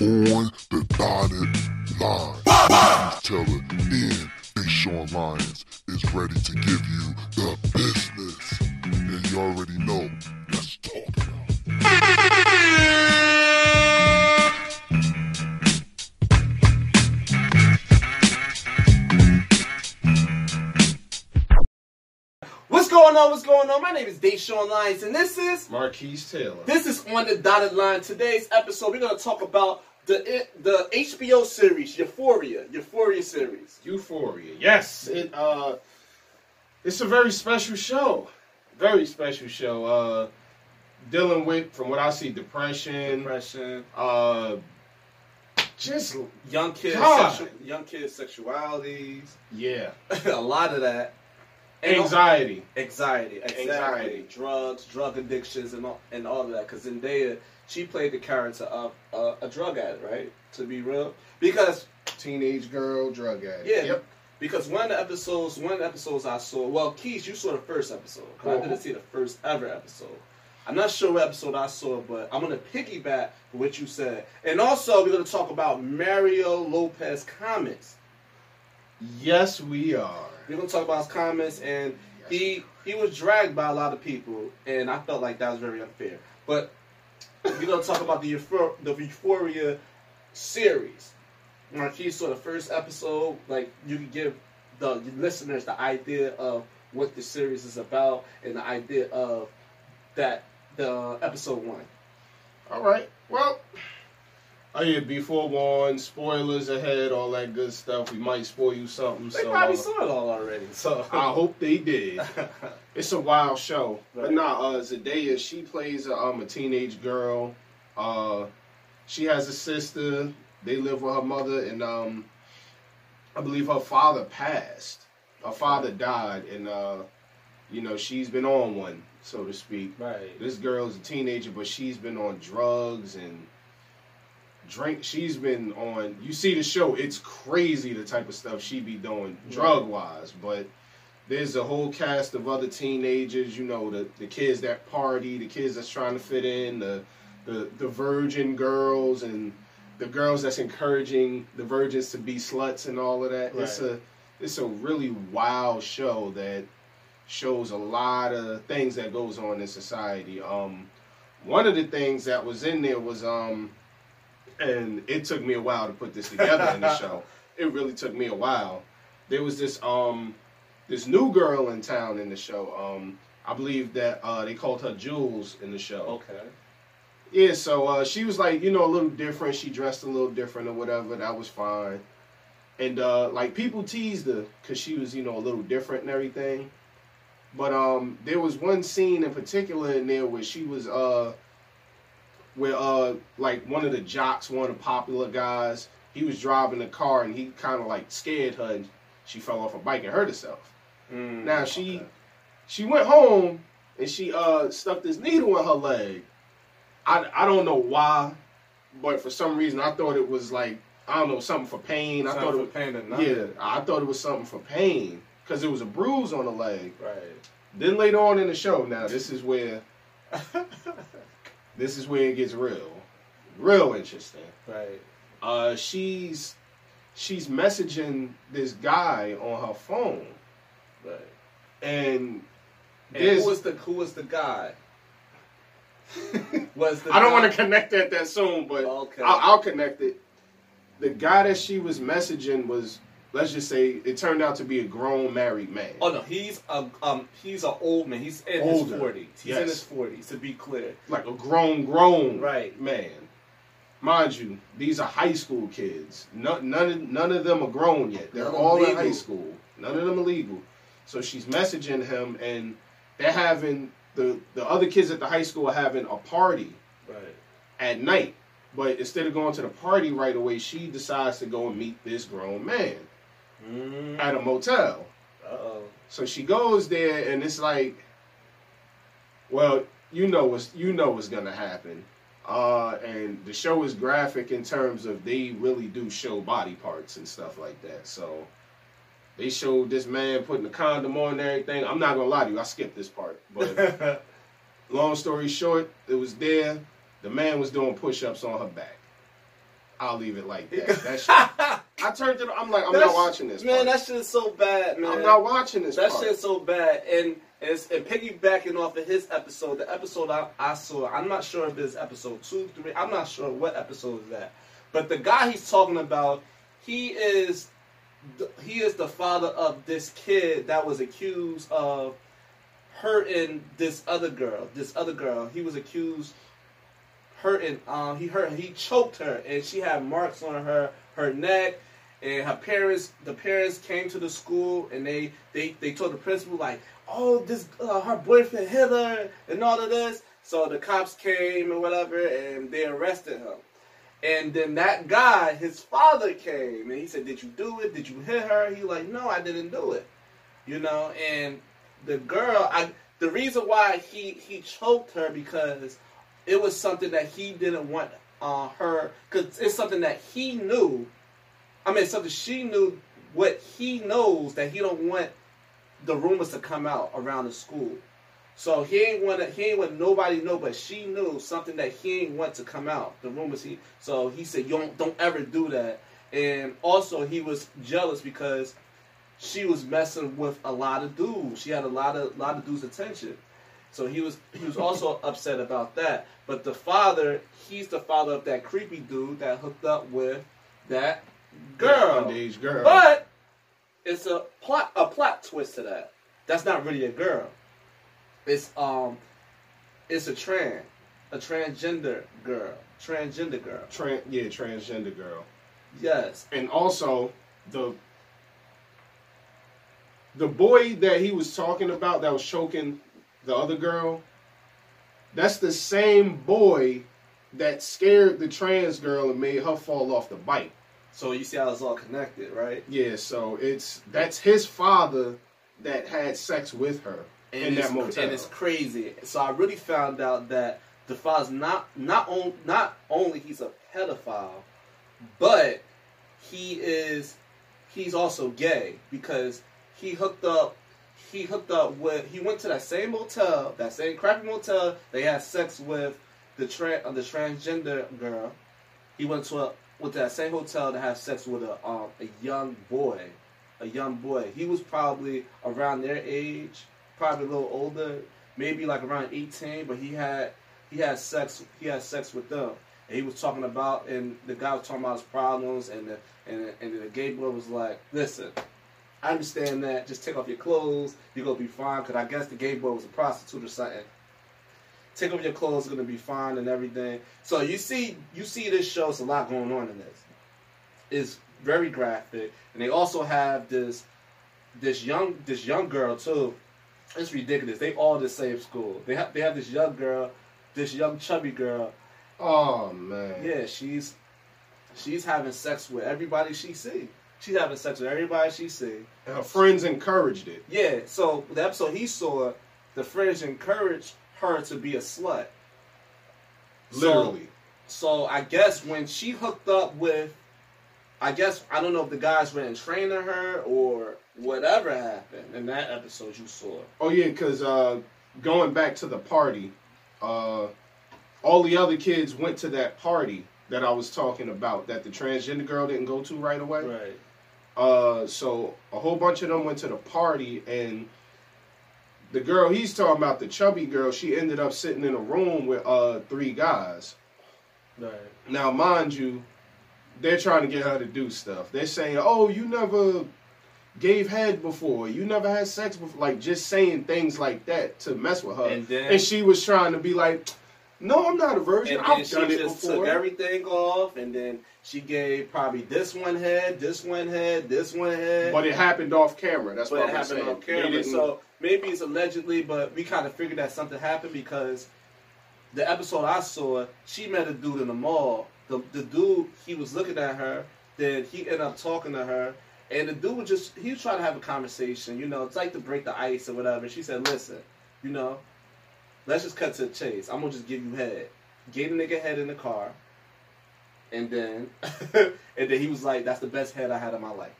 on the dotted line. Marquise Taylor and Deshaun Lyons is ready to give you Deshaun Lyons, and this is Marquise Taylor. this is on the dotted line. Today's episode, we're gonna talk about the the HBO series Euphoria, Euphoria series. Euphoria. Yes, it uh it's a very special show. Very special show. Uh dealing with from what I see depression, Depression, uh just young kids, God. sexu- young kids sexualities, yeah, a lot of that. Anxiety. anxiety, exactly. Anxiety. drugs, drug addictions, and all, and all of that. Because Zendaya, she played the character of uh, a drug addict, right? To be real, because Teenage girl, drug addict. Yeah. Yep. Because one of the episodes, one of the episodes I saw, well, Keys, you saw the first episode. 'cause I didn't see the first ever episode. I'm not sure what episode I saw, but I'm gonna piggyback what you said, and also we're gonna talk about Mario Lopez comments. Yes, we are. We're gonna talk about his comments, and he he was dragged by a lot of people, and I felt like that was very unfair. But we're gonna talk about the Euphor- the Euphoria series. Marquise saw the first episode, like you can give the listeners the idea of what the series is about and the idea of that the episode one. All right. Well, oh yeah, before one, spoilers ahead, all that good stuff. We might spoil you something. They so probably uh, saw it all already. So I hope they did. It's a wild show. But Right. nah, uh, Zendaya, she plays a, um, a teenage girl. Uh, she has a sister. They live with her mother, and um, I believe her father passed. Her father died, and uh, you know she's been on one, so to speak. right. This girl's a teenager, but she's been on drugs and drink. She's been on. You see the show? It's crazy the type of stuff she be doing drug wise. But there's a whole cast of other teenagers. You know, the the kids that party, the kids that's trying to fit in, the the the virgin girls and the girls that's encouraging the virgins to be sluts and all of that. It's a it's a really wild show that shows a lot of things that goes on in society. Um, one of the things that was in there was um, and it took me a while to put this together in the show. It really took me a while. There was this um, this new girl in town in the show. Um, I believe that uh, they called her Jules in the show. Okay. Yeah, so uh, she was like, you know, a little different. She dressed a little different or whatever. That was fine. And uh, like people teased her because she was, you know, a little different and everything. But um, there was one scene in particular in there where she was, uh, where uh, like one of the jocks, one of the popular guys, he was driving the car and he kind of like scared her and she fell off a bike and hurt herself. Mm, Now she okay. she went home and she uh stuck this needle in her leg. I, I don't know why, but for some reason I thought it was like I don't know something for pain. I thought it pain and yeah I thought it was something for pain because it was a bruise on the leg. Right. Then later on in the show, now this is where this is where it gets real, real interesting. right. Uh, she's she's messaging this guy on her phone, Right. and And who was the who was the guy? Was the I don't guy- want to connect that that soon, but Okay. I'll, I'll connect it. The guy that she was messaging was, let's just say, it turned out to be a grown married man. Oh no, he's a um he's an old man. He's in Older. his forties. He's in his forties. To be clear. Like a grown, grown Right. man. Mind you, these are high school kids. None, none, of, none of them are grown yet. They're None all in high school. None of them are legal. So she's messaging him, and they're having the the other kids at the high school are having a party Right. at night. But instead of going to the party right away, she decides to go and meet this grown man Mm. at a motel. Uh oh. So she goes there, and it's like, well, you know what's you know what's gonna happen. Uh, and the show is graphic in terms of they really do show body parts and stuff like that. So they showed this man putting the condom on and everything. I'm not gonna lie to you, I skipped this part. But long story short, it was there. The man was doing push-ups on her back. I'll leave it like that. that I turned it. I'm like, I'm not watching this. Man, part. that shit is so bad, man. I'm not watching this. That part. shit's so bad. And it's and piggybacking off of his episode, the episode I, I saw, I'm not sure if it's episode two, three. I'm not sure what episode is that. But the guy he's talking about, he is the- he is the father of this kid that was accused of hurting this other girl. This other girl, he was accused hurting. Um, he hurt. He choked her, and she had marks on her her neck. And her parents, the parents came to the school, and they they they told the principal like, "Oh, this uh, her boyfriend hit her," and all of this. So the cops came and whatever, and they arrested him. And then that guy, his father came, and he said, "Did you do it? Did you hit her?" He like, "No, I didn't do it." You know, and the girl, I the reason why he he choked her because it was something that he didn't want uh, her because it's something that he knew. I mean, something she knew. What he knows that he don't want the rumors to come out around the school. So he ain't want to, he ain't want nobody to know, but she knew something that he ain't want to come out. The rumors he so he said, "You don't don't ever do that." And also he was jealous because she was messing with a lot of dudes. She had a lot of lot of dudes' attention. So he was he was also upset about that. But the father, he's the father of that creepy dude that hooked up with that girl. underage girl. But it's a plot a plot twist to that. That's not really a girl. It's um it's a trans a transgender girl. Transgender girl. Tran- yeah, transgender girl. Yes. and also the the boy that he was talking about that was choking the other girl that's the same boy that scared the trans girl and made her fall off the bike So you see how it's all connected, right? yeah so it's that's his father that had sex with her in that motel and it's crazy. So I really found out that the father's not not on not only he's a pedophile, but he is he's also gay because he hooked up he hooked up with he went to that same motel that same crappy motel they had sex with the tra- uh, the transgender girl. He went to a to that same hotel to have sex with a um a young boy, a young boy. He was probably around their age, probably a little older, maybe like around eighteen. But he had he had sex he had sex with them, and he was talking about and the guy was talking about his problems, and the and the, and the gay boy was like, listen. I understand that. Just take off your clothes. You're gonna be fine. Cause I guess the gay boy was a prostitute or something take off your clothes, it's gonna be fine and everything. So you see, you see this show. It's a lot going on in this. It's very graphic, and they also have this this young this young girl too. It's ridiculous. They all the same school. They have they have this young girl, this young chubby girl. oh man Yeah, she's she's having sex with everybody she see. She's having sex with everybody she see. and her friends encouraged it Yeah. So the episode he saw, the friends encouraged her to be a slut. So- literally So I guess when she hooked up with, I guess I don't know if the guys were in training her or whatever happened in that episode you saw. Oh yeah, because uh, going back to the party, uh, all the other kids went to that party that I was talking about that the transgender girl didn't go to right away. Right. Uh, so a whole bunch of them went to the party, and the girl he's talking about, the chubby girl, she ended up sitting in a room with uh three guys. Right. Now, mind you, they're trying to get her to do stuff. They're saying, "Oh, you never gave head before. You never had sex before." Like just saying things like that to mess with her. And then- and she was trying to be like, "No, I'm not a virgin. And I've then done it just before." took everything off, and then she gave probably this one head, this one head, this one head. but it happened off camera. That's but what I'm happened saying. on They camera. didn't- So maybe it's allegedly, but we kind of figured that something happened because the episode I saw, she met a dude in the mall. The the dude he was looking at her, then he ended up talking to her, and the dude was just he was trying to have a conversation. You know, it's like to break the ice or whatever. She said, "Listen, you know, let's just cut to the chase. I'm gonna just give you head. Gave the nigga head in the car." And then, and then he was like, "That's the best head I had in my life."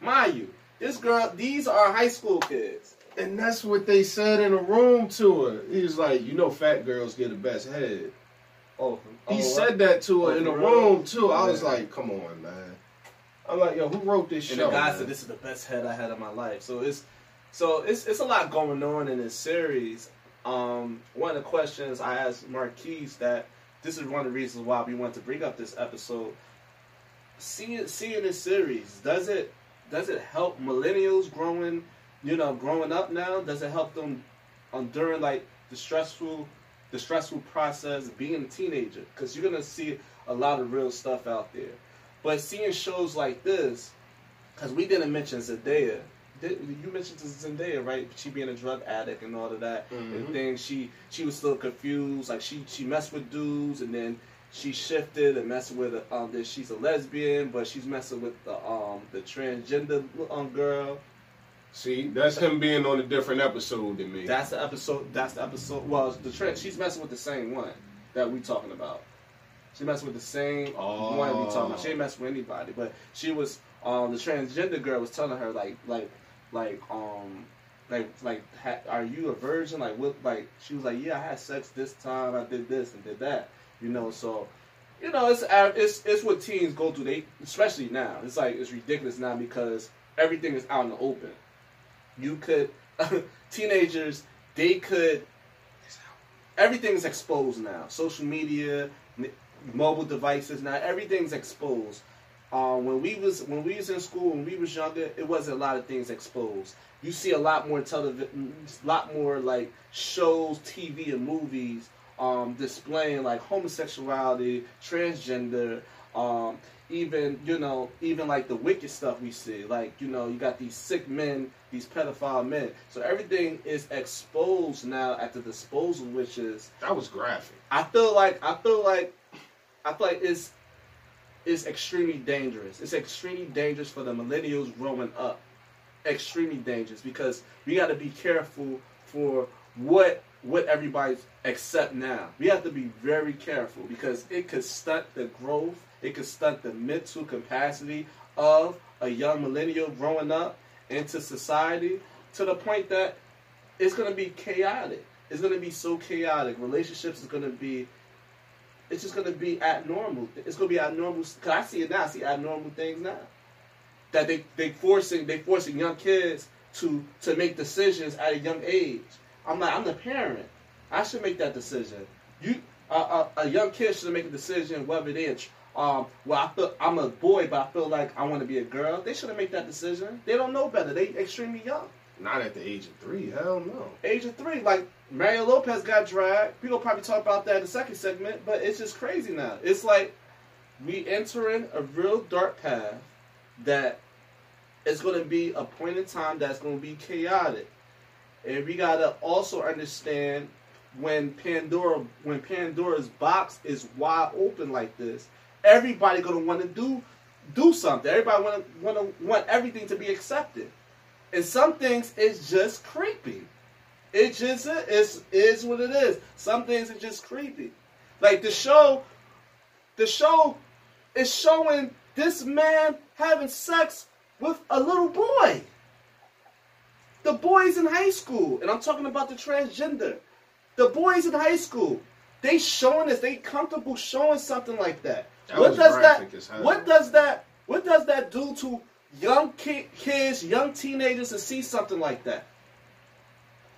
Mind you, this girl, these are high school kids. And that's what they said in a room to her. He was like, you know, fat girls get the best head. Oh, He oh, said that to her Oh, in the room too. I was like, come on, man. I'm like, yo, who wrote this And show? the guy man? said this is the best head I had in my life. So it's so it's it's a lot going on in this series. Um, one of the questions I asked Marquise that this is one of the reasons why we want to bring up this episode. Seeing seeing this series does it does it help millennials growing you know growing up now? Does it help them um, during like the stressful the stressful process being a teenager? Because you're gonna see a lot of real stuff out there. But seeing shows like this, because we didn't mention Zendaya. Did, you mentioned Zendaya, right? She being a drug addict and all of that. And Mhm. then she she was still confused. Like she she messed with dudes, and then she shifted and messed with um. That she's a lesbian, but she's messing with the um the transgender um girl. See, that's him being on a different episode than me. That's the episode. That's the episode. Well, the trend. She's messing with the same one that we talking about. She messing with the same Oh. one we talking about. She ain't messing with anybody, but she was. Um, the transgender girl was telling her like, like, like, um, like, like, ha, are you a virgin? Like, what? Like, she was like, yeah, I had sex this time. I did this and did that. You know, so. You know, it's it's it's what teens go through. They especially now. It's like it's ridiculous now because everything is out in the open. You could teenagers they could everything's exposed now. Social media, mobile devices now everything's exposed. Um, when we was when we was in school when we was younger, it wasn't a lot of things exposed. You see a lot more television, a lot more like shows, TV, and movies um, displaying like homosexuality, transgender, um, even you know even like the wicked stuff we see. Like you know you got these sick men, these pedophile men. So everything is exposed now at the disposal, which is that was graphic. I feel like I feel like I feel like it's it's extremely dangerous. It's extremely dangerous for the millennials growing up. Extremely dangerous because we got to be careful for what what everybody accept now. We have to be very careful because it could stunt the growth. It could stunt the mental capacity of a young millennial growing up into society to the point that it's going to be chaotic. It's going to be so chaotic. Relationships is going to be it's just gonna be abnormal. It's gonna be abnormal. Cause I see it now. I see abnormal things now. That they they forcing they forcing young kids to to make decisions at a young age. I'm like I'm the parent. I should make that decision. You uh, a, a young kid should make a decision whether they um well I feel I'm a boy but I feel like I want to be a girl. They shouldn't make that decision. They don't know better. They extremely young. Not at the age of three. Hell no. Age of three, like Mario Lopez got dragged. People probably talk about that in the second segment, but it's just crazy now. It's like we entering a real dark path that is going to be a point in time that's going to be chaotic, and we gotta also understand when Pandora when Pandora's box is wide open like this, everybody gonna want to do do something. Everybody want to want to want everything to be accepted. And some things is just creepy. It just is is what it is. Some things are just creepy. Like the show, the show is showing this man having sex with a little boy. The boys in high school, and I'm talking about the transgender. The boys in high school, they showing this. They comfortable showing something like that. That what does that? graphic as hell. What does that? What does that do to young ki- kids, young teenagers to see something like that?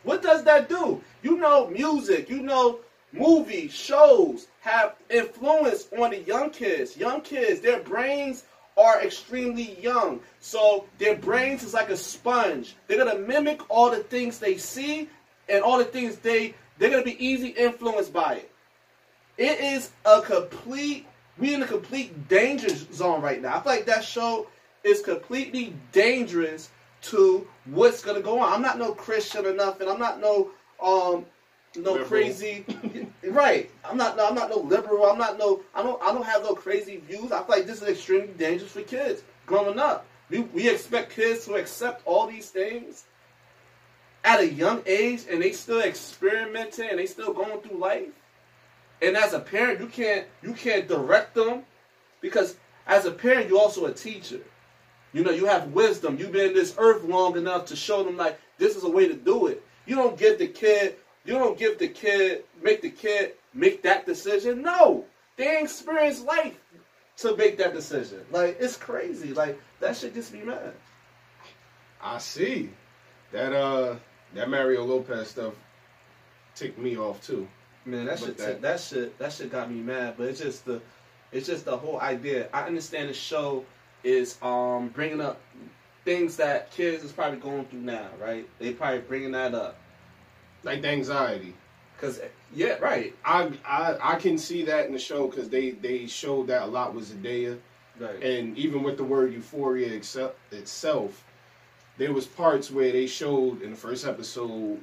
What does that do? You know, music, you know, movies, shows have influence on the young kids. Young kids, their brains are extremely young. So their brains is like a sponge. They're gonna mimic all the things they see and all the things they they're gonna be easy influenced by it. It is a complete we in a complete danger zone right now. I feel like that show is completely dangerous to what's gonna go on. I'm not no Christian or nothing. I'm not no um no Liberal. crazy right. I'm not no, I'm not no liberal. I'm not no I don't I don't have no crazy views. I feel like this is extremely dangerous for kids growing up. We we expect kids to accept all these things at a young age and they still experimenting and they still going through life. And as a parent, you can't you can't direct them because as a parent, you're also a teacher. You know, you have wisdom. You've been in this earth long enough to show them like this is a way to do it. You don't give the kid, you don't give the kid, make the kid make that decision? No, they experience life to make that decision. Like it's crazy. Like that shit gets me mad. I see that uh that Mario Lopez stuff ticked me off too. Man, that shit, that- that, shit, that shit got me mad. But it's just the, it's just the whole idea. I understand the show is um bringing up things that kids is probably going through now, right? They probably bringing that up Like the anxiety. because yeah, right, I I I can see that in the show because they they showed that a lot with Zendaya. right, and even with the word euphoria excel- itself there was parts where they showed in the first episode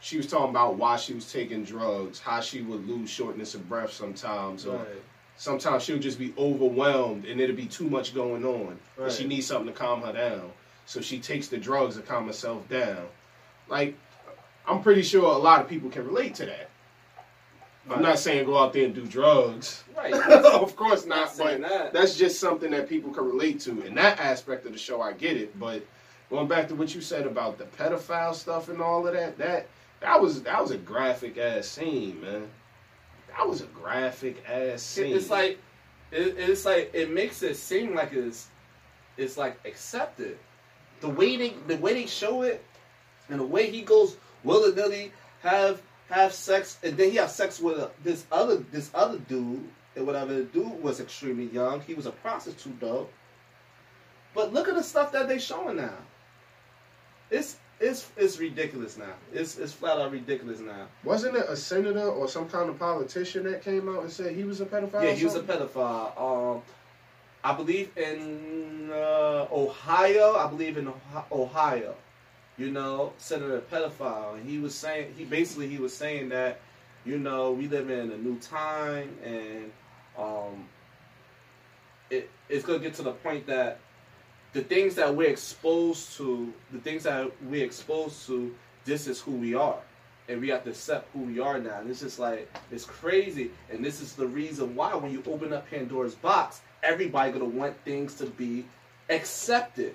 she was talking about why she was taking drugs how she would lose shortness of breath sometimes or right, sometimes she'll just be overwhelmed and it'll be too much going on and she needs something to calm her down so she takes the drugs to calm herself down like i'm pretty sure a lot of people can relate to that i'm not saying go out there and do drugs right. of course Not not, but that. that's just something that people can relate to. In that aspect of the show, I get it. But going back to what you said about the pedophile stuff and all of that, that that was that was a graphic ass scene, man. That was a graphic ass scene. It's like, it, it's like it makes it seem like it's, it's like accepted. The way they, the way they show it, and the way he goes willy nilly have have sex, and then he have sex with a, this other this other dude, and whatever the dude was extremely young. He was a prostitute though. But look at the stuff that they showing now. It's it's it's ridiculous now. It's it's flat out ridiculous now. wasn't it a senator or some kind of politician that came out and said he was a pedophile? Yeah, he was a pedophile. Um, I believe in uh, Ohio. I believe in Ohio. You know, Senator pedophile, and he was saying he basically he was saying that, you know, we live in a new time, and um, it it's gonna get to the point that the things that we're exposed to, the things that we're exposed to, this is who we are. And we have to accept who we are now. And it's just like, it's crazy. And this is the reason why when you open up Pandora's box, everybody gonna want things to be accepted.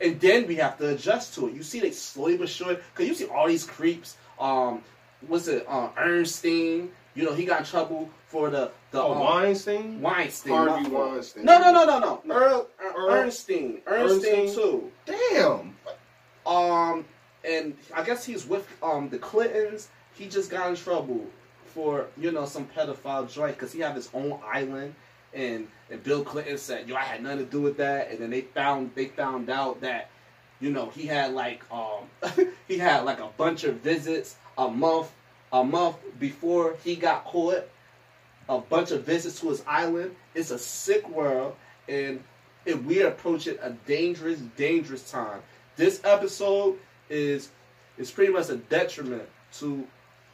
And then we have to adjust to it. You see they slowly but surely, because you see all these creeps, um, what's it, uh, Ernstein, you know, he got trouble for the, the Oh, um, Weinstein. Weinstein. Harvey my fault. Weinstein. No, no, no, no, no. Earl, Earl- Ernstein. Ernstein, Ernstein? too. Damn. Um, and I guess he's with um the Clintons. He just got in trouble for you know some pedophile joint because he had his own island, and and Bill Clinton said, "Yo, I had nothing to do with that." And then they found they found out that you know he had like um he had like a bunch of visits a month a month before he got caught. A bunch of visits to his island. It's a sick world, and and we are approaching a dangerous, dangerous time. This episode is is pretty much a detriment to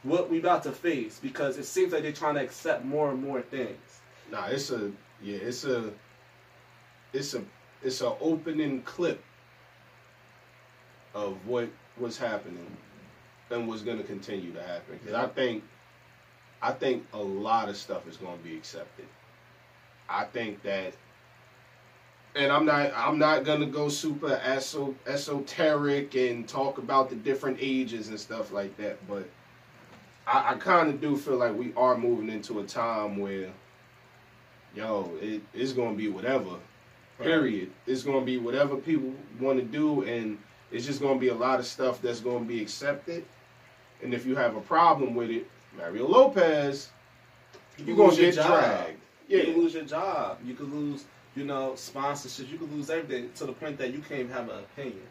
what we about to face because it seems like they're trying to accept more and more things. Nah, it's a yeah, it's a it's a it's an opening clip of what was happening and what's going to continue to happen. 'Cause I think I think a lot of stuff is going to be accepted. I think that and I'm not I'm not gonna go super eso- esoteric and talk about the different ages and stuff like that, but I, I kind of do feel like we are moving into a time where, yo, it, it's gonna be whatever. Period. It's gonna be whatever people want to do, and it's just gonna be a lot of stuff that's gonna be accepted. And if you have a problem with it, Mario Lopez, You you're can gonna get dragged. You Yeah, can lose your job. You could lose, you know, sponsorships. You could lose everything to the point that you can't even have an opinion.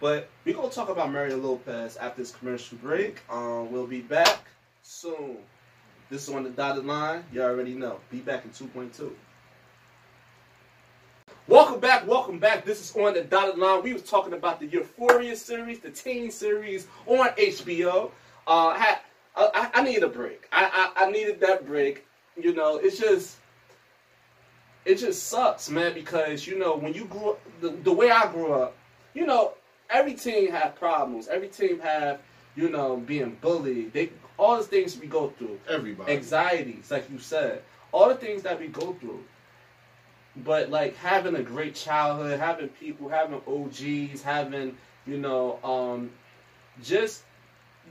But we're gonna talk about Mario Lopez after this commercial break. Um, we'll be back soon. This is on the dotted line. You already know. Be back in 2.2. Welcome back, welcome back. This is on the dotted line. We was talking about the Euphoria series, the teen series on HBO. Uh, I, I, I needed a break. I, I, I needed that break. You know, it's just, it just sucks, man. Because you know, when you grew up, the, the way I grew up, you know, every team had problems. Every team have, you know, being bullied. They all the things we go through everybody. anxieties, like you said, all the things that we go through. But like having a great childhood, having people, having OGs, having you know, um, just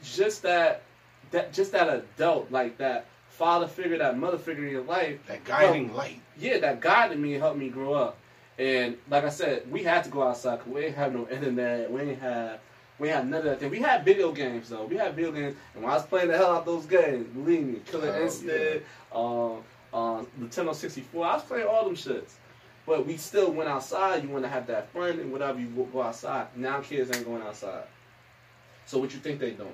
just that that just that adult, like that father figure, that mother figure in your life, That guiding light. yeah, that guided me and helped me grow up. And like I said, we had to go outside because we ain't have no internet. We ain't have we had none of that thing. We had video games though. We had video games, and when I was playing the hell out of those games, believe me, Killer Oh, Instinct, um, um, Nintendo 64, I was playing all them shits. But we still went outside. You want to have that fun and whatever. You go- go outside. Now kids ain't going outside. So what you think they doing?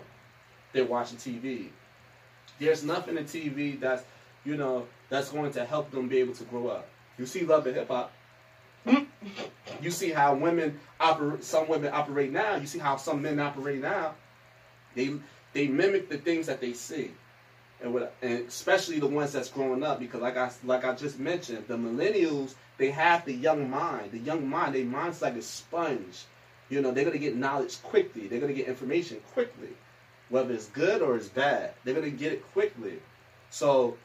They're watching TV. There's nothing in TV that's you know that's going to help them be able to grow up. You see Love and Hip Hop. you see how women operate. Some women operate now. You see how some men operate now. They they mimic the things that they see, and what and especially the ones that's growing up because like I like I just mentioned, the millennials they have the young mind. The young mind, their mind's like a sponge. You know, they're gonna get knowledge quickly. They're gonna get information quickly, whether it's good or it's bad. They're gonna get it quickly. So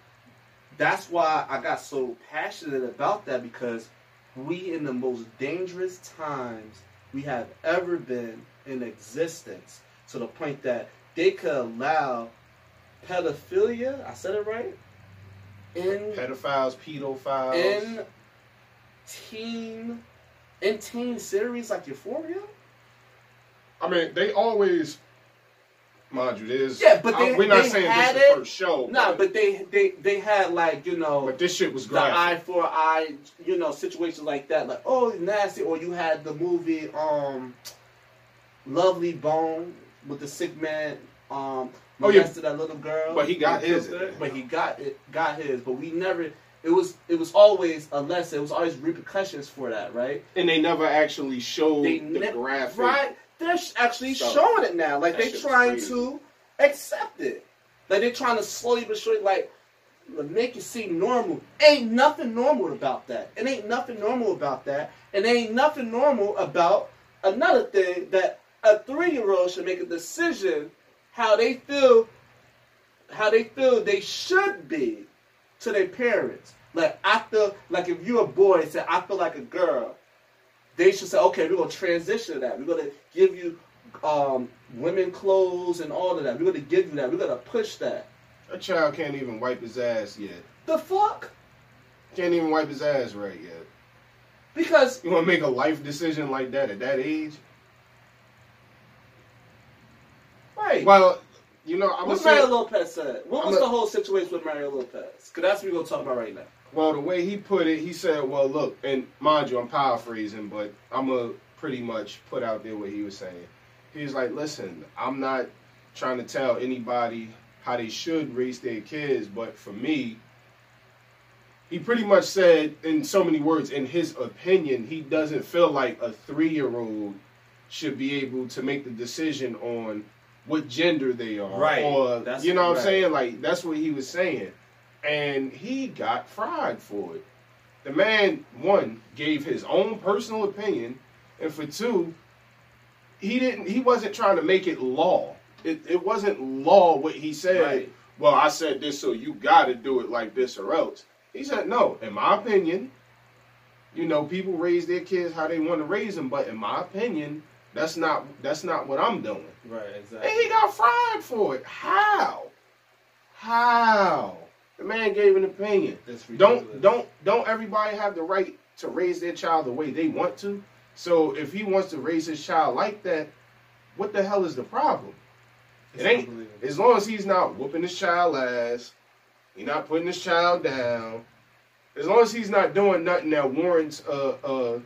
that's why I got so passionate about that because we in the most dangerous times we have ever been in existence to the point that they could allow pedophilia, I said it right, in Pedophiles, pedophiles. in teen in teen series like Euphoria. I mean, they always, mind you, there's. Yeah, but they- I- we're not they saying this is the first show. No, but they they they had like you know but this shit was the graphic. eye for eye, you know, situations like that, like oh nasty, or you had the movie um, Lovely Bone with the sick man um Oh, yeah. molested that little girl, But he got his. her, but he got it, got his, but we never. It was it was always a lesson. It was always repercussions for that, right? and they never actually showed They the ne- graphic. Right? They're sh- actually So, showing it now. Like they're trying to accept it. Like they're trying to slowly but surely, like make it seem normal. Ain't nothing normal about that. It ain't nothing normal about that. And ain't nothing normal about another thing that a three year old should make a decision how they feel how they feel they should be to their parents. Like I feel like if you're a boy and say I feel like a girl, they should say, okay, we're gonna transition to that. We're gonna give you um, women clothes and all of that. We're gonna give you that. We're gonna push that. A child can't even wipe his ass yet. The fuck? Can't even wipe his ass right yet. Because You want to make a life decision like that at that age? Right. Well, you know, I'm what Mario. Lopez said. What was a- the whole situation with Mario Lopez? Cause that's what we're gonna talk about right now. Well, the way he put it, he said, "Well, look, and mind you, I'm paraphrasing, but I'm gonna pretty much put out there what he was saying. He was like, "Listen, I'm not trying to tell anybody how they should raise their kids, but for me." He pretty much said, in so many words, in his opinion, he doesn't feel like a three year old should be able to make the decision on what gender they are. Right. Or, That's you know what right. I'm saying? Like, that's what he was saying. And he got fried for it. The man, one, gave his own personal opinion, and for two, he didn't he wasn't trying to make it law. It it wasn't law what he said. Right. Well, I said this, so you gotta do it like this or else. He said, no, in my opinion, you know, people raise their kids how they want to raise them, but in my opinion, that's not that's not what I'm doing. Right. exactly. And he got fried for it. How? How? The man gave an opinion. Don't don't don't everybody have the right to raise their child the way they want to? So if he wants to raise his child like that, what the hell is the problem? It's It ain't as long as he's not whooping his child ass, he's not putting his child down. As long as he's not doing nothing that warrants a a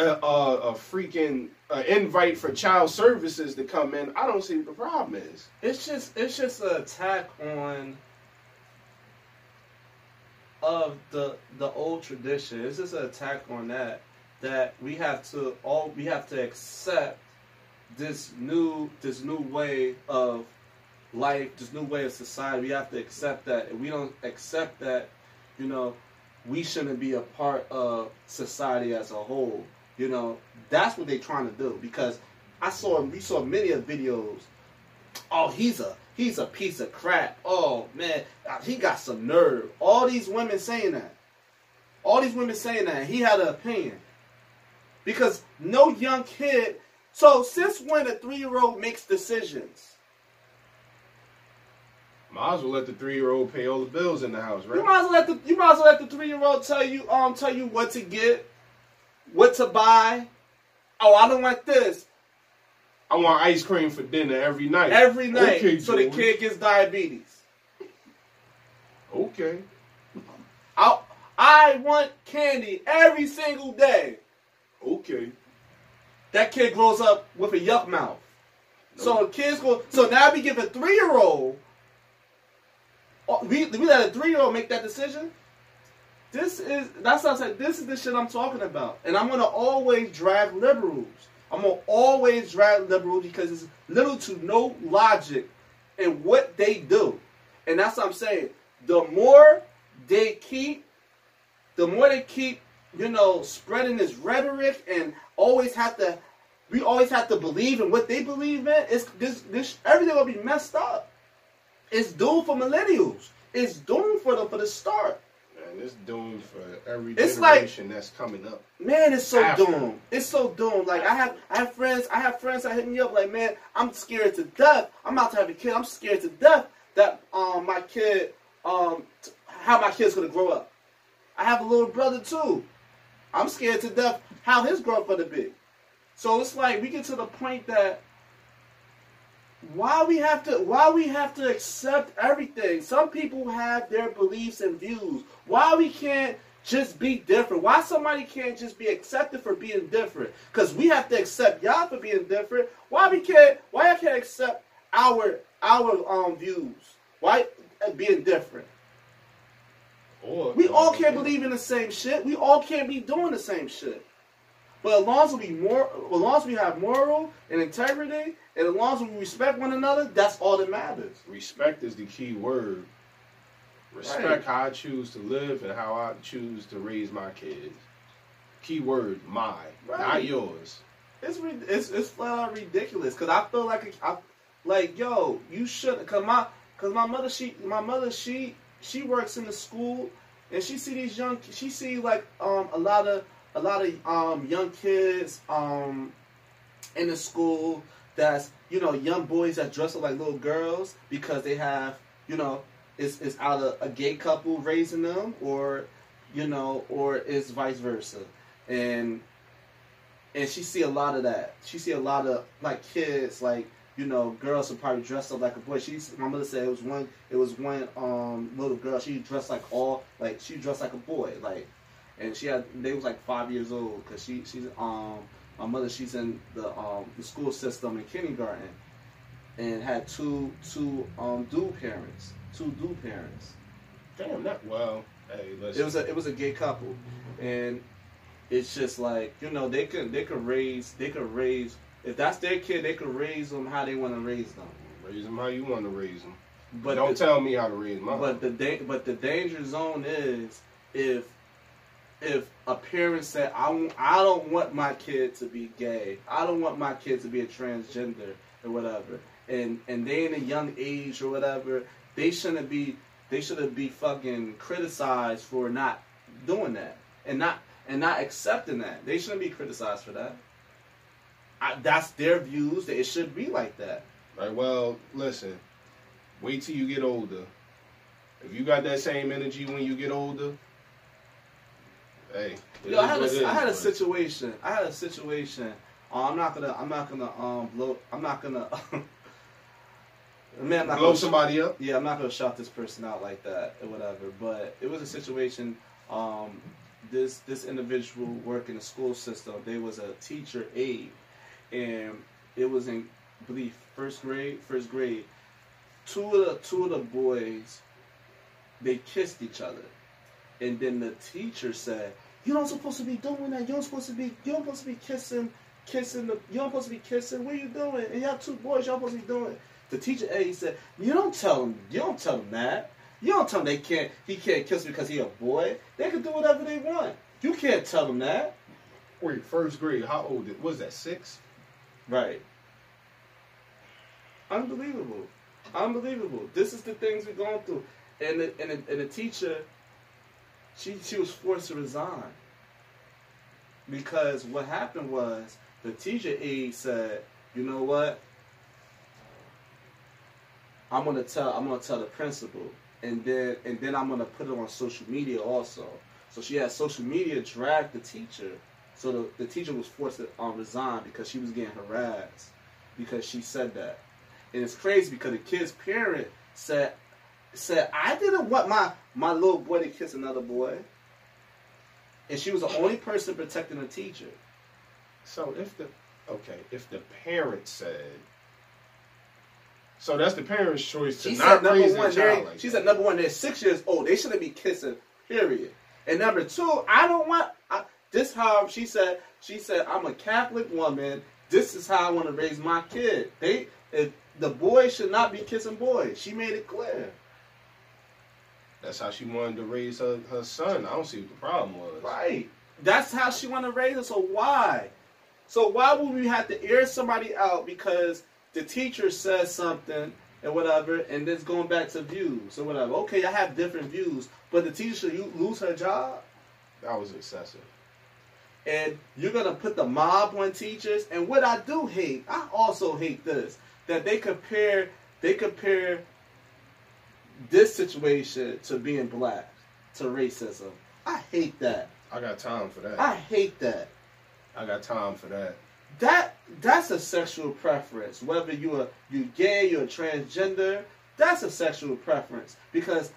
a, a, a freaking uh, invite for child services to come in, I don't see what the problem is. It's just it's just an attack on of the the old tradition. It's just an attack on that that we have to all we have to accept this new this new way of life, this new way of society. We have to accept that. If we don't accept that, you know, we shouldn't be a part of society as a whole. You know, that's what they're trying to do. Because I saw we saw many of videos. Oh, he's a he's a piece of crap. Oh man, uh, he got some nerve. All these women saying that. All these women saying that. He had an opinion. Because no young kid. So since when a three year old makes decisions? Might as well let the three year old pay all the bills in the house, right? You might as well let the you might as well let the three year old tell you um tell you what to get, what to buy. Oh, I don't want this I want ice cream for dinner every night. every night, Okay, so the kid gets diabetes. Okay. I I want candy every single day. Okay. That kid grows up with a yuck mouth. So kids go. So now we give a three year old. We we let a three year old make that decision. This is that's what I said. This is the shit I'm talking about, and I'm gonna always drag liberals. I'm gonna always drag liberals because it's little to no logic in what they do, and that's what I'm saying. The more they keep, the more they keep, you know, spreading this rhetoric and always have to, we always have to believe in what they believe in. It's this, this everything will be messed up. It's doomed for millennials. It's doomed for them for the start. It's doomed for every It's like- generation that's coming up. Man, it's so After. doomed. It's so doomed. Like I have, I have friends. I have friends that hit me up like, man, I'm scared to death. I'm about to have a kid. I'm scared to death that um my kid um t- how my kid's gonna grow up. I have a little brother too. I'm scared to death how his growth gonna be. So it's like we get to the point that why we have to why we have to accept everything. Some people have their beliefs and views. Why we can't just be different? Why somebody can't just be accepted for being different? Because we have to accept y'all for being different. Why we can't why I can't accept our our um views? Why uh, being different? Or We all can't believe in the same shit. We all can't be doing the same shit. But as long as we more, as long as we have moral and integrity, and as long as we respect one another, that's all that matters. Respect is the key word. Respect Right. how I choose to live and how I choose to raise my kids. Key word, my, not yours. It's it's it's flat out ridiculous. Cause I feel like I, like yo, you should. Cause my cause my mother she my mother she she works in the school and she see these young she see like um a lot of a lot of um young kids um in the school that's you know young boys that dress up like little girls because they have you know it's it's either a gay couple raising them or you know or it's vice versa and and she see a lot of that. She see a lot of like kids, like you know, girls who probably dressed up like a boy. She, my mother said it was one, it was one um little girl. She dressed like all, like she dressed like a boy, like, and she had they was like five years old because she she's um my mother she's in the um the school system in kindergarten, and had two two um dual parents, two dual parents. Damn, that well. Hey. It was a it was a gay couple, and it's just like you know they could they could raise they could raise if that's their kid they could raise them how they want to raise them. raise them how you want to raise them. But But don't the, tell me how to raise mine. but the da- but the danger zone is if if a parent said I don't want my kid to be gay I don't want my kid to be a transgender or whatever and and they in a young age or whatever they shouldn't be they shouldn't be fucking criticized for not doing that and not and not accepting that they shouldn't be criticized for that I, that's their views that it should be like that Right, well, listen. Wait till you get older. If you got that same energy when you get older, Yo, I had a, I had a situation. I had a situation. Uh, I'm not gonna. I'm not gonna um blow. I'm not gonna. Man, I'm not Blow gonna, somebody up. Yeah, I'm not gonna shout this person out like that or whatever. But it was a situation. Um, this this individual worked in the school system. They was a teacher aide, and it was in I believe first grade. First grade. Two of the two of the boys, they kissed each other, and then the teacher said, "You're not supposed to be doing that. You're supposed to be. You're supposed to be kissing." Kissing the, you're supposed to be kissing. What are you doing? And y'all two boys. y'all supposed to be doing. it." The teacher A said, "You don't tell them. You don't tell them that. You don't tell them they can't. He can't kiss because he a boy. They can do whatever they want. You can't tell them that, Wait, first grade. How old? It, was that six? right? Unbelievable, unbelievable. This is the things we're going through, and the, and the, and the teacher, she she was forced to resign because what happened was the teacher aide said, "You know what? I'm gonna tell I'm gonna tell the principal, and then and then I'm gonna put it on social media also. So she had social media drag the teacher. So the, the teacher was forced to um, resign because she was getting harassed because she said that. And it's crazy because the kid's parent said said I didn't want my my little boy to kiss another boy. And she was the only person protecting the teacher. So if the okay, if the parent said, so that's the parent's choice to She not raise their one, child like she that. said number one, they're six years old. They shouldn't be kissing. Period. And number two, I don't want. I, this how she said. She said I'm a Catholic woman. This is how I want to raise my kid. They if the boy should not be kissing boys. She made it clear. That's how she wanted to raise her, her son. I don't see what the problem was. Right. That's how she wanted to raise us. So why? So why would we have to air somebody out because the teacher says something and whatever, and then it's going back to views or whatever? Okay, I have different views, but the teacher should you lose her job, That was excessive. and you're gonna put the mob on teachers. And what I do hate, I also hate this that they compare they compare this situation to being black to racism. I hate that. I got time for that. I hate that. I got time for that. that that's a sexual preference. Whether you're you gay, you're transgender, that's a sexual preference. Because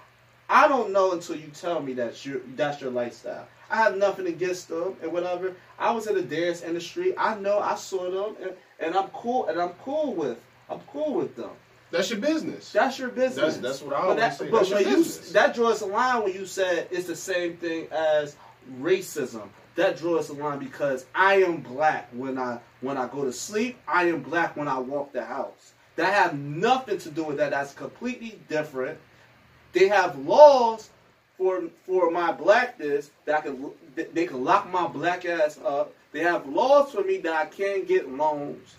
I don't know until you tell me that you that's your lifestyle. I have nothing against them and whatever. I was in the dance industry. I know I saw them and, and I'm cool and I'm cool with I'm cool with them. That's your business. That's your business. That's- that's what I but always that, say. But when you that draws a line when you said it's the same thing as racism. That draws a line because I am black when I when I go to sleep. I am black when I walk the house. That have nothing to do with that. That's completely different. They have laws for for my blackness that I can they can lock my black ass up. They have laws for me that I can't get loans.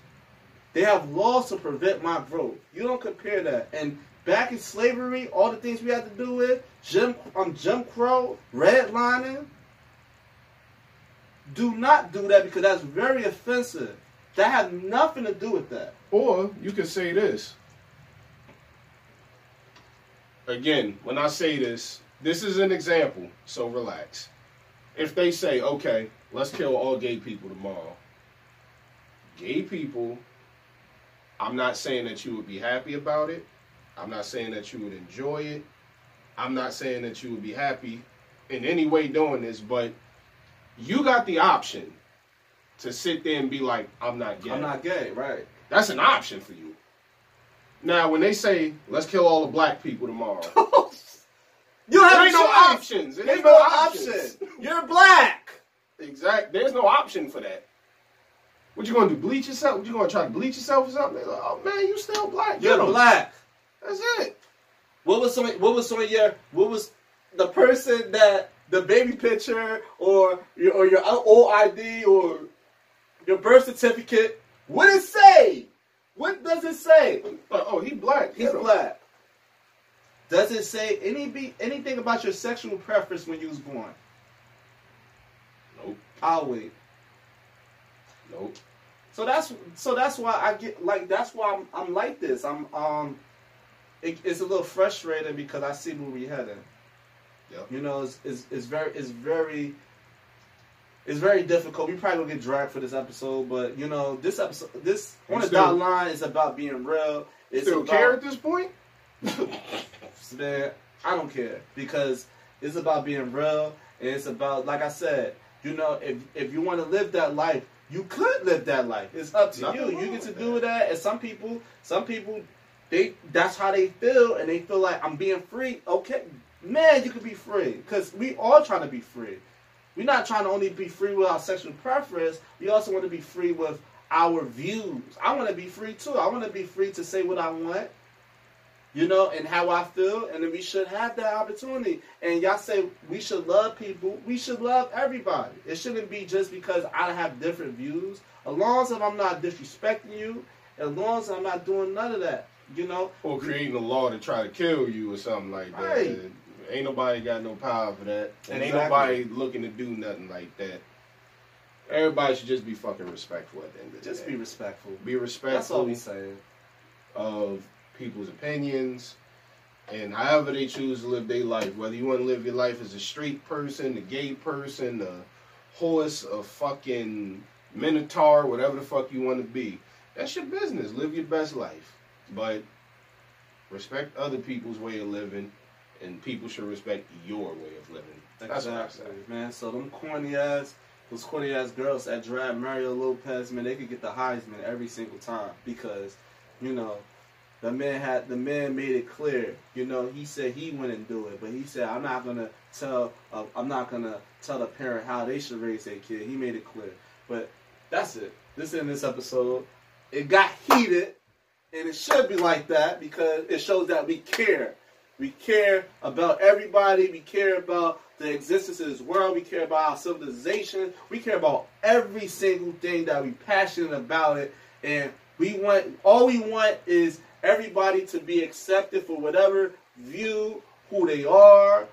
They have laws to prevent my growth. You don't compare that. And back in slavery, all the things we had to do with Jim, um, Jim Crow, redlining. Do not do that because that's very offensive. That has nothing to do with that. Or you could say this. Again, when I say this, this is an example, so relax. If they say, okay, let's kill all gay people tomorrow, gay people, I'm not saying that you would be happy about it. I'm not saying that you would enjoy it. I'm not saying that you would be happy in any way doing this, but you got the option to sit there and be like, I'm not gay. I'm not gay, right? That's an option for you. Now, when they say, let's kill all the black people tomorrow, You don't there have ain't no options. There There's ain't no no option. options. You're black. Exact. There's no option for that. What you gonna do? Bleach yourself? What you gonna try to bleach yourself or something? Like, oh man, you still black. You're black. That's it. What was some? What was some of your? What was the person that the baby picture or your or your old ID or your birth certificate? What it say? What does it say? Like, oh, he black. He's Get black. Does it say any be anything about your sexual preference when you was born? Nope. I'll wait. So that's so that's why I get like that's why I'm, I'm like this. I'm um, it, it's a little frustrating because I see where we heading. Yeah. You know, it's, it's it's very it's very it's very difficult. We probably gonna get dragged for this episode, but you know, this episode this on the dot line is about being real. It's Still about, care at this point? man, I don't care because it's about being real. And it's about, like I said, you know, if if you want to live that life, you could live that life. It's up to Nothing you. You get to do that. that. And some people, some people, they that's how they feel, and they feel like I'm being free. Okay, man, you can be free because we all trying to be free. We're not trying to only be free with our sexual preference. We also want to be free with our views. I want to be free too. I want to be free to say what I want you know, and how I feel, and then we should have that opportunity. And y'all say we should love people, we should love everybody. It shouldn't be just because I have different views. As long as I'm not disrespecting you, as long as I'm not doing none of that, you know. Or creating a law to try to kill you or something like that. Right. Ain't nobody got no power for that. And ain't nobody looking to do nothing like that. Everybody should just be fucking respectful at the end of the Just day. be respectful. be respectful That's all we saying. of people's opinions, and however they choose to live their life. Whether you want to live your life as a straight person, a gay person, a horse, a fucking minotaur, whatever the fuck you want to be, that's your business. Live your best life, but respect other people's way of living, and people should respect your way of living. That's what I. Exactly, man. So them corny ass, those corny ass girls that drive Mario Lopez, man, they could get the Heisman every single time because, you know, the man had the man made it clear. You know, he said he wouldn't do it, but he said I'm not gonna tell. Uh, I'm not gonna tell the parent how they should raise their kid. He made it clear. But that's it. This in this episode. It got heated, and it should be like that because it shows that we care. We care about everybody. We care about the existence of this world. We care about our civilization. We care about every single thing that we passionate about it. And we want all we want is everybody to be accepted for whatever view, who they are.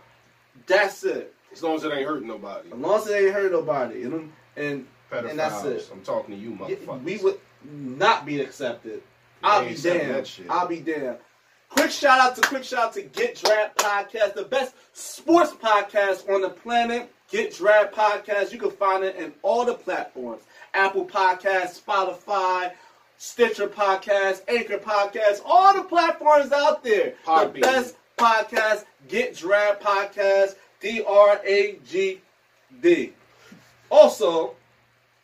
That's it. As long as it ain't hurting nobody. As long as it ain't hurting nobody. And and Pedophiles. And that's it. I'm talking to you, motherfuckers. we would not be accepted. I'll be damned. I'll be damned. Quick shout out to quick shout out to Get Draft Podcast, the best sports podcast on the planet. Get Draft Podcast. You can find it in all the platforms: Apple Podcast, Spotify, Stitcher Podcast, Anchor Podcast, all the platforms out there. The best podcast, Get Draft Podcast, D R A G D. Also,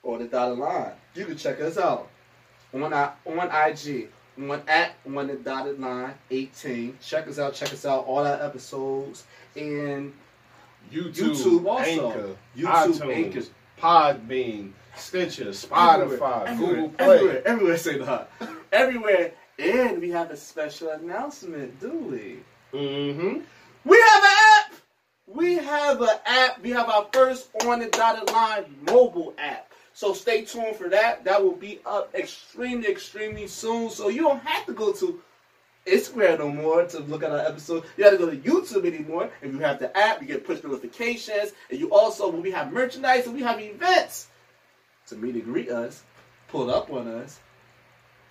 on the dotted line. You can check us out on I, on IG, on at on the dotted line 18. Check us out. Check us out. All our episodes and YouTube, YouTube also. Anchor, YouTube, iTunes, Anchor. Podbean, Stitcher, Spotify, everywhere, Google Play. everywhere, everywhere. Say that. Everywhere. And we have a special announcement, do we? Mm-hmm. We have an app. We have an app. We have our first on the dotted line mobile app. So stay tuned for that. That will be up extremely, extremely soon. So you don't have to go to Instagram no more to look at our episode. You have to go to YouTube anymore. If you have the app, you get push notifications. And you also, when we have merchandise and we have events to meet and greet us, pull up on us,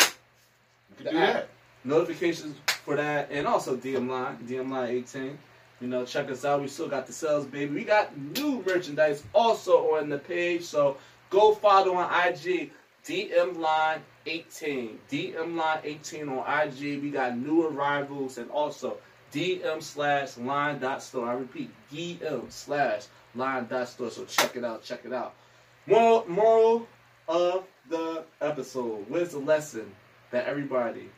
You can do that. notifications for that, and also DM line, DM line 18. You know, check us out. We still got the sales, baby. We got new merchandise also on the page, so go follow on IG, DM line 18. DM line 18 on IG. We got new arrivals and also DM slash line dot store. I repeat, DM slash line dot store. So check it out, check it out. Moral, moral of the episode. Where's the lesson that everybody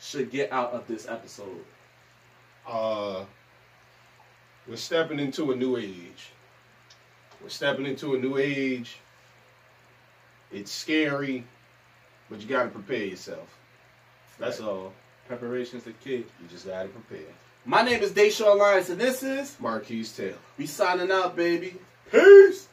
should get out of this episode? Uh, we're stepping into a new age. We're stepping into a new age. It's scary, but you got to prepare yourself. That's Right. all. Preparation's the key. You just got to prepare. My name is Deshaun Lyons, and this is Marquise Taylor. we signing out, baby. Peace.